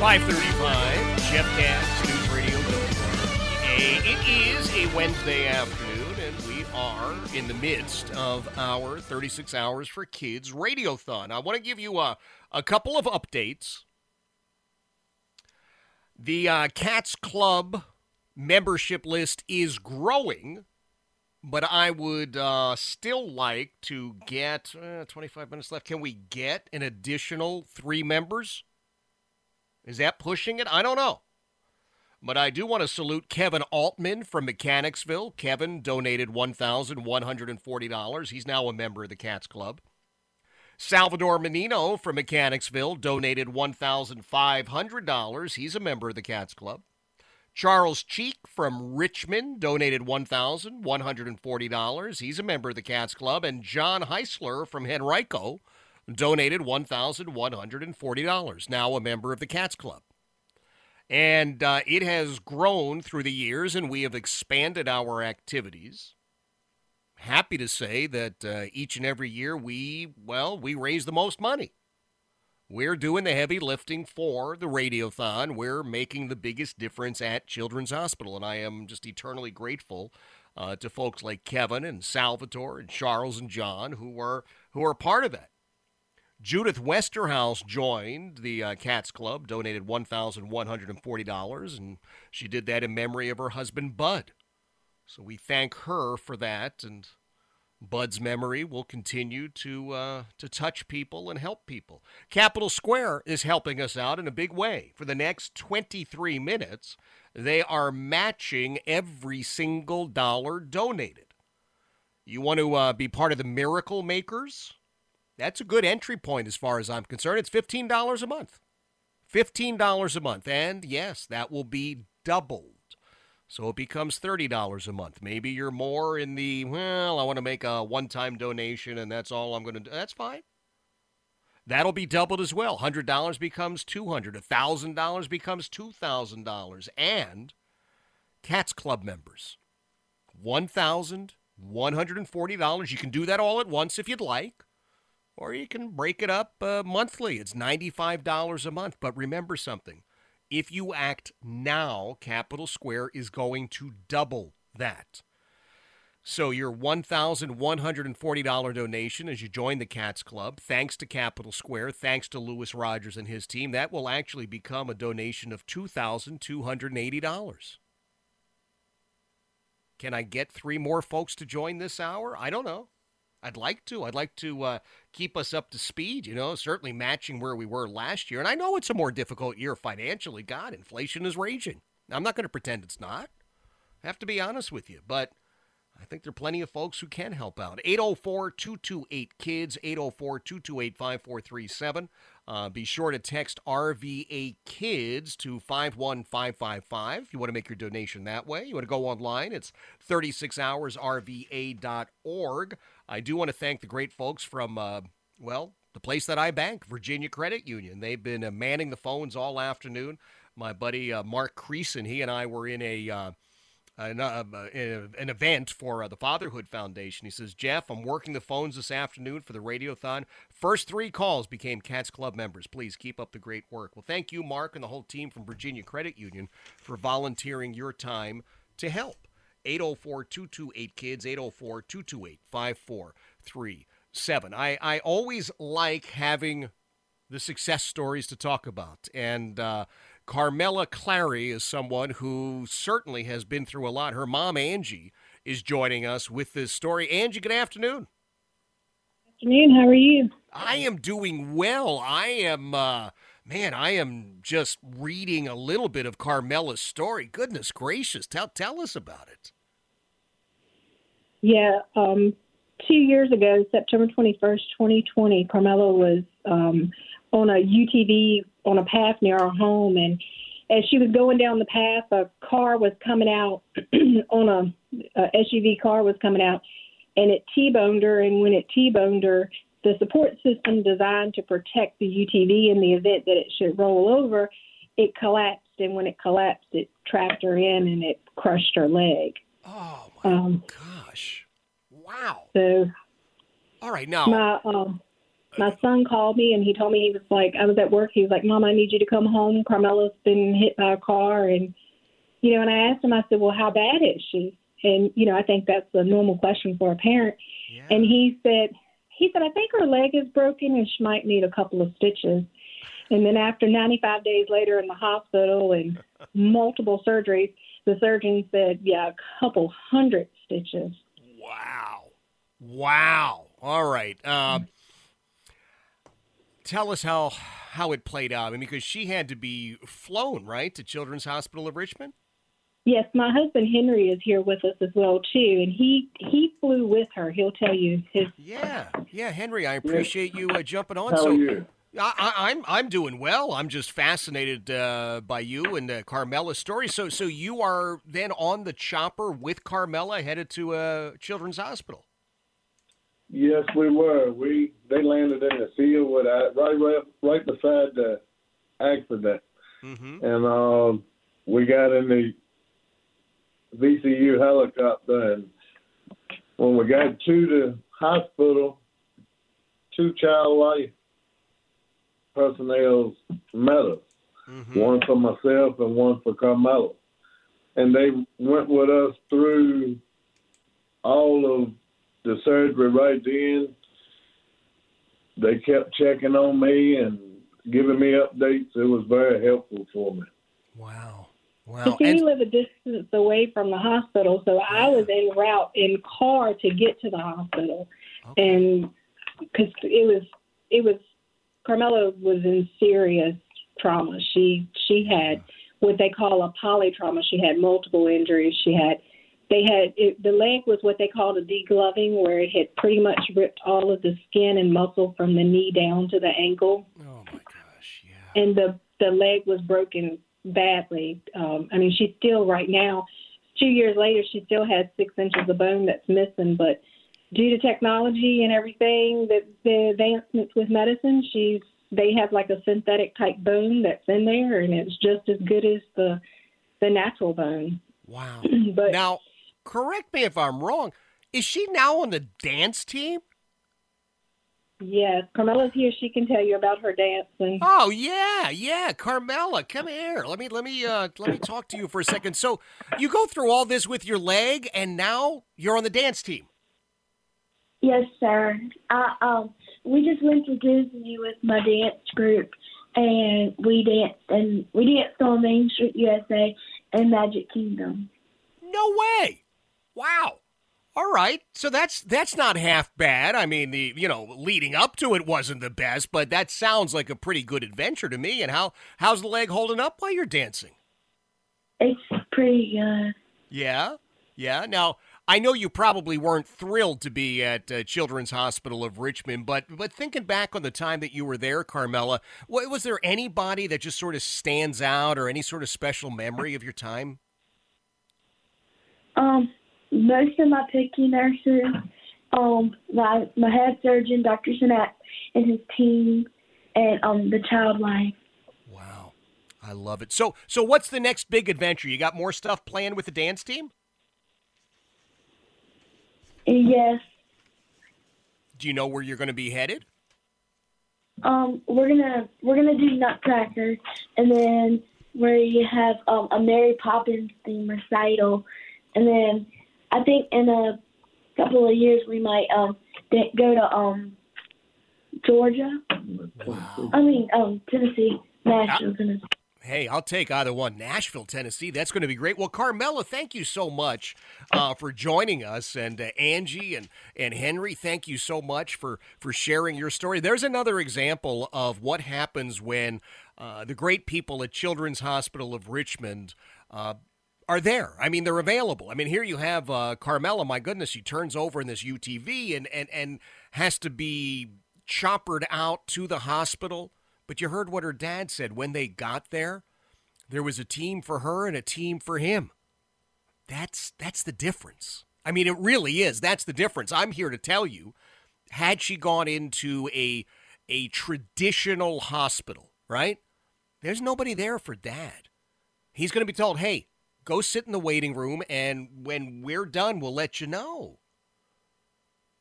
535, Jeff Katz, News Radio. It is a Wednesday afternoon, and we are in the midst of our 36 Hours for Kids Radiothon. I want to give you a, a couple of updates. The uh, Cats Club membership list is growing, but I would uh, still like to get uh, 25 minutes left. Can we get an additional three members? Is that pushing it? I don't know. But I do want to salute Kevin Altman from Mechanicsville. Kevin donated $1,140. He's now a member of the Cats Club. Salvatore Menino from Mechanicsville donated $1,500. He's a member of the Cats Club. Charles Cheek from Richmond donated $1,140. He's a member of the Cats Club. And John Heisler from Henrico donated $1,140, now a member of the Cats Club. And uh, it has grown through the years, and we have expanded our activities. Happy to say that uh, each and every year we, well, we raise the most money. We're doing the heavy lifting for the Radiothon. We're making the biggest difference at Children's Hospital, and I am just eternally grateful uh, to folks like Kevin and Salvatore and Charles and John who are who are part of that. Judith Westerhouse joined the uh, Cats Club, donated $1,140, and she did that in memory of her husband, Bud. So we thank her for that, and Bud's memory will continue to uh, to touch people and help people. Capital Square is helping us out in a big way. For the next 23 minutes, they are matching every single dollar donated. You want to uh, be part of the Miracle Makers? That's a good entry point as far as I'm concerned. It's $15 a month. $15 a month. And yes, that will be doubled. So it becomes $30 a month. Maybe you're more in the, well, I want to make a one time donation and that's all I'm going to do. That's fine. That'll be doubled as well. $100 becomes $200. $1,000 becomes $2,000. And Cats Club members, $1,140. You can do that all at once if you'd like or you can break it up uh, monthly. It's $95 a month. But remember something if you act now, Capital Square is going to double that. So your $1,140 donation as you join the Cats Club, thanks to Capital Square, thanks to Louis Rogers and his team, that will actually become a donation of $2,280. Can I get three more folks to join this hour? I don't know. I'd like to. I'd like to uh, keep us up to speed, you know, certainly matching where we were last year. And I know it's a more difficult year financially. God, inflation is raging. I'm not going to pretend it's not. I have to be honest with you. But I think there are plenty of folks who can help out. 804 228 KIDS, 804 228 5437. Uh, be sure to text RVA Kids to 51555 if you want to make your donation that way. You want to go online, it's 36hoursrva.org. I do want to thank the great folks from, uh, well, the place that I bank, Virginia Credit Union. They've been uh, manning the phones all afternoon. My buddy uh, Mark Creason, he and I were in a uh, an, uh, an event for uh, the Fatherhood Foundation. He says, Jeff, I'm working the phones this afternoon for the Radiothon. First three calls became Cats Club members. Please keep up the great work. Well, thank you, Mark, and the whole team from Virginia Credit Union for volunteering your time to help. 804 228 KIDS, 804 228 5437. I, I always like having the success stories to talk about. And uh, Carmela Clary is someone who certainly has been through a lot. Her mom, Angie, is joining us with this story. Angie, good afternoon. Good Afternoon. How are you? I am doing well. I am, uh, man, I am just reading a little bit of Carmela's story. Goodness gracious. Tell, tell us about it. Yeah. Um, two years ago, September 21st, 2020, Carmela was um, on a UTV on a path near our home, and as she was going down the path, a car was coming out on a, a SUV car was coming out, and it T-boned her. And when it T-boned her, the support system designed to protect the UTV in the event that it should roll over, it collapsed. And when it collapsed, it trapped her in and it crushed her leg. Oh my um, gosh! Wow. So, all right, now my um, my son called me and he told me he was like, I was at work. He was like, Mom, I need you to come home. Carmela's been hit by a car. And, you know, and I asked him, I said, Well, how bad is she? And, you know, I think that's a normal question for a parent. Yeah. And he said, he said, I think her leg is broken and she might need a couple of stitches. And then after 95 days later in the hospital and multiple surgeries, the surgeon said, yeah, a couple hundred stitches. Wow. Wow. All right. Um, tell us how how it played out. I mean, because she had to be flown right to Children's Hospital of Richmond. Yes, my husband Henry is here with us as well too, and he he flew with her. He'll tell you his. Yeah, yeah, Henry, I appreciate you uh, jumping on. How so, are you? I, am I'm, I'm doing well. I'm just fascinated uh, by you and uh, Carmela's story. So so you are then on the chopper with Carmela headed to a uh, Children's Hospital. Yes, we were. We they landed in the field with uh, right right right beside the accident, mm-hmm. and um, we got in the VCU helicopter, and when we got to the hospital, two child life personnel met us, mm-hmm. one for myself and one for Carmela, and they went with us through all of the surgery right then. They kept checking on me and giving me updates. It was very helpful for me. Wow. Wow. We live a distance away from the hospital, so I was en route in car to get to the hospital, okay. and because it was it was Carmela was in serious trauma. She she had what they call a polytrauma. She had multiple injuries. She had they had it, the leg was what they called a degloving, where it had pretty much ripped all of the skin and muscle from the knee down to the ankle. Oh my gosh! Yeah. And the the leg was broken badly. Um, I mean, she's still right now. Two years later, she still has six inches of bone that's missing, but due to technology and everything, the, the advancements with medicine, she's they have like a synthetic type bone that's in there, and it's just as good as the the natural bone. Wow! but now correct me if I'm wrong. Is she now on the dance team? Yes, Carmela's here. She can tell you about her dancing. Oh yeah, yeah, Carmela, come here. Let me let me uh, let me talk to you for a second. So you go through all this with your leg, and now you're on the dance team. Yes, sir. I, um, we just went to Disney with my dance group, and we danced and we danced on Main Street USA and Magic Kingdom. No way! Wow. All right. So that's that's not half bad. I mean, the you know, leading up to it wasn't the best, but that sounds like a pretty good adventure to me. And how how's the leg holding up while you're dancing? It's pretty good. Yeah. Yeah. Now, I know you probably weren't thrilled to be at uh, Children's Hospital of Richmond, but but thinking back on the time that you were there, Carmela, was there anybody that just sort of stands out or any sort of special memory of your time? Um, most of my PICU nurses, um, my my head surgeon, Dr. Sinak, and his team, and um, the child life. Wow, I love it. So, so what's the next big adventure? You got more stuff planned with the dance team? Yes. Do you know where you're going to be headed? Um, we're gonna we're gonna do Nutcracker, and then we have um, a Mary Poppins theme recital, and then I think in a couple of years we might um, go to um Georgia. I mean um Tennessee, Nashville, Tennessee. Hey, I'll take either one. Nashville, Tennessee. That's going to be great. Well, Carmela, thank you so much uh, for joining us, and uh, Angie and and Henry, thank you so much for for sharing your story. There's another example of what happens when uh, the great people at Children's Hospital of Richmond. Are there? I mean, they're available. I mean, here you have uh, Carmela. My goodness, she turns over in this UTV and and and has to be choppered out to the hospital but you heard what her dad said when they got there. There was a team for her and a team for him. That's that's the difference. I mean, it really is. That's the difference. I'm here to tell you. Had she gone into a a traditional hospital, right? There's nobody there for dad. He's going to be told, "Hey, go sit in the waiting room, and when we're done, we'll let you know."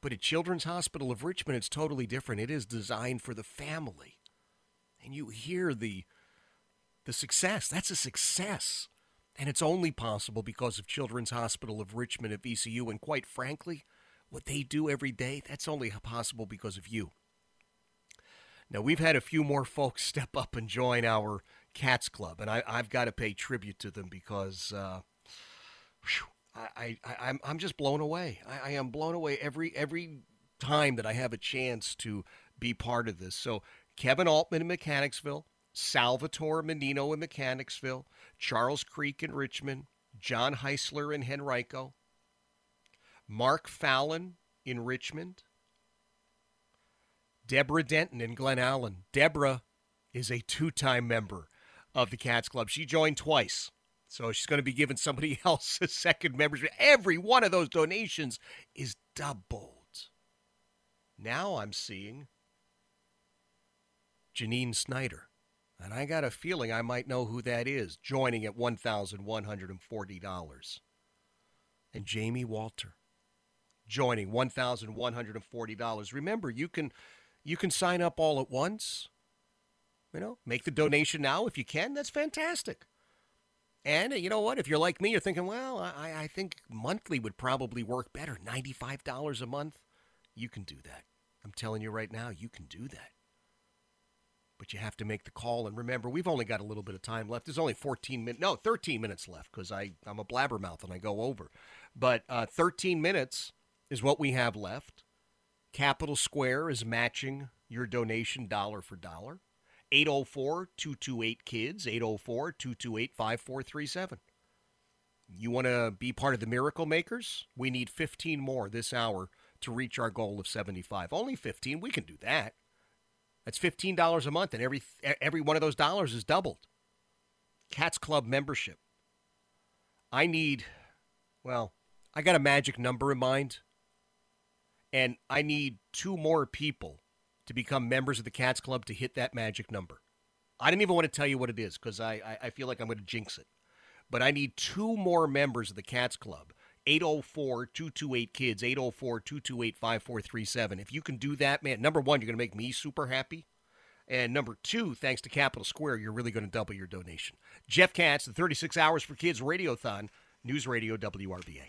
But at Children's Hospital of Richmond, it's totally different. It is designed for the family and you hear the the success. That's a success. And it's only possible because of Children's Hospital of Richmond at VCU. And quite frankly, what they do every day, that's only possible because of you. Now, we've had a few more folks step up and join our Cats Club, and I, have got to pay tribute to them because uh, whew, I, I, I'm, I'm just blown away. I, I am blown away every, every time that I have a chance to be part of this. So Kevin Altman in Mechanicsville, Salvatore Menino in Mechanicsville, Charles Creek in Richmond, John Heisler in Henrico, Mark Fallon in Richmond, Deborah Denton in Glen Allen. Deborah is a two time member of the Cats Club. She joined twice. So she's going to be giving somebody else a second membership. Every one of those donations is doubled. Now I'm seeing Janine Snyder. And I got a feeling I might know who that is, joining at $1,140. And Jamie Walter joining $1,140. Remember, you can you can sign up all at once. You know, make the donation now if you can. That's fantastic. And you know what? If you're like me, you're thinking, well, I, I think monthly would probably work better. $95 a month. You can do that. I'm telling you right now, you can do that but you have to make the call. And remember, we've only got a little bit of time left. There's only 14 minutes, no, 13 minutes left because I'm a blabbermouth and I go over. But uh, 13 minutes is what we have left. Capital Square is matching your donation dollar for dollar. 804 228 KIDS, 804 228 5437. You want to be part of the Miracle Makers? We need 15 more this hour to reach our goal of 75. Only 15. We can do that. That's $15 a month, and every, every one of those dollars is doubled. Cats Club membership. I need, well, I got a magic number in mind, and I need two more people to become members of the Cats Club to hit that magic number. I didn't even want to tell you what it is because I, I, I feel like I'm going to jinx it. But I need two more members of the Cats Club 804 228 kids, 804 228 5437. If you can do that, man, number one, you're going to make me super happy. And number two, thanks to Capital Square, you're really going to double your donation. Jeff Katz, the 36 Hours for Kids Radiothon, News Radio WRVA.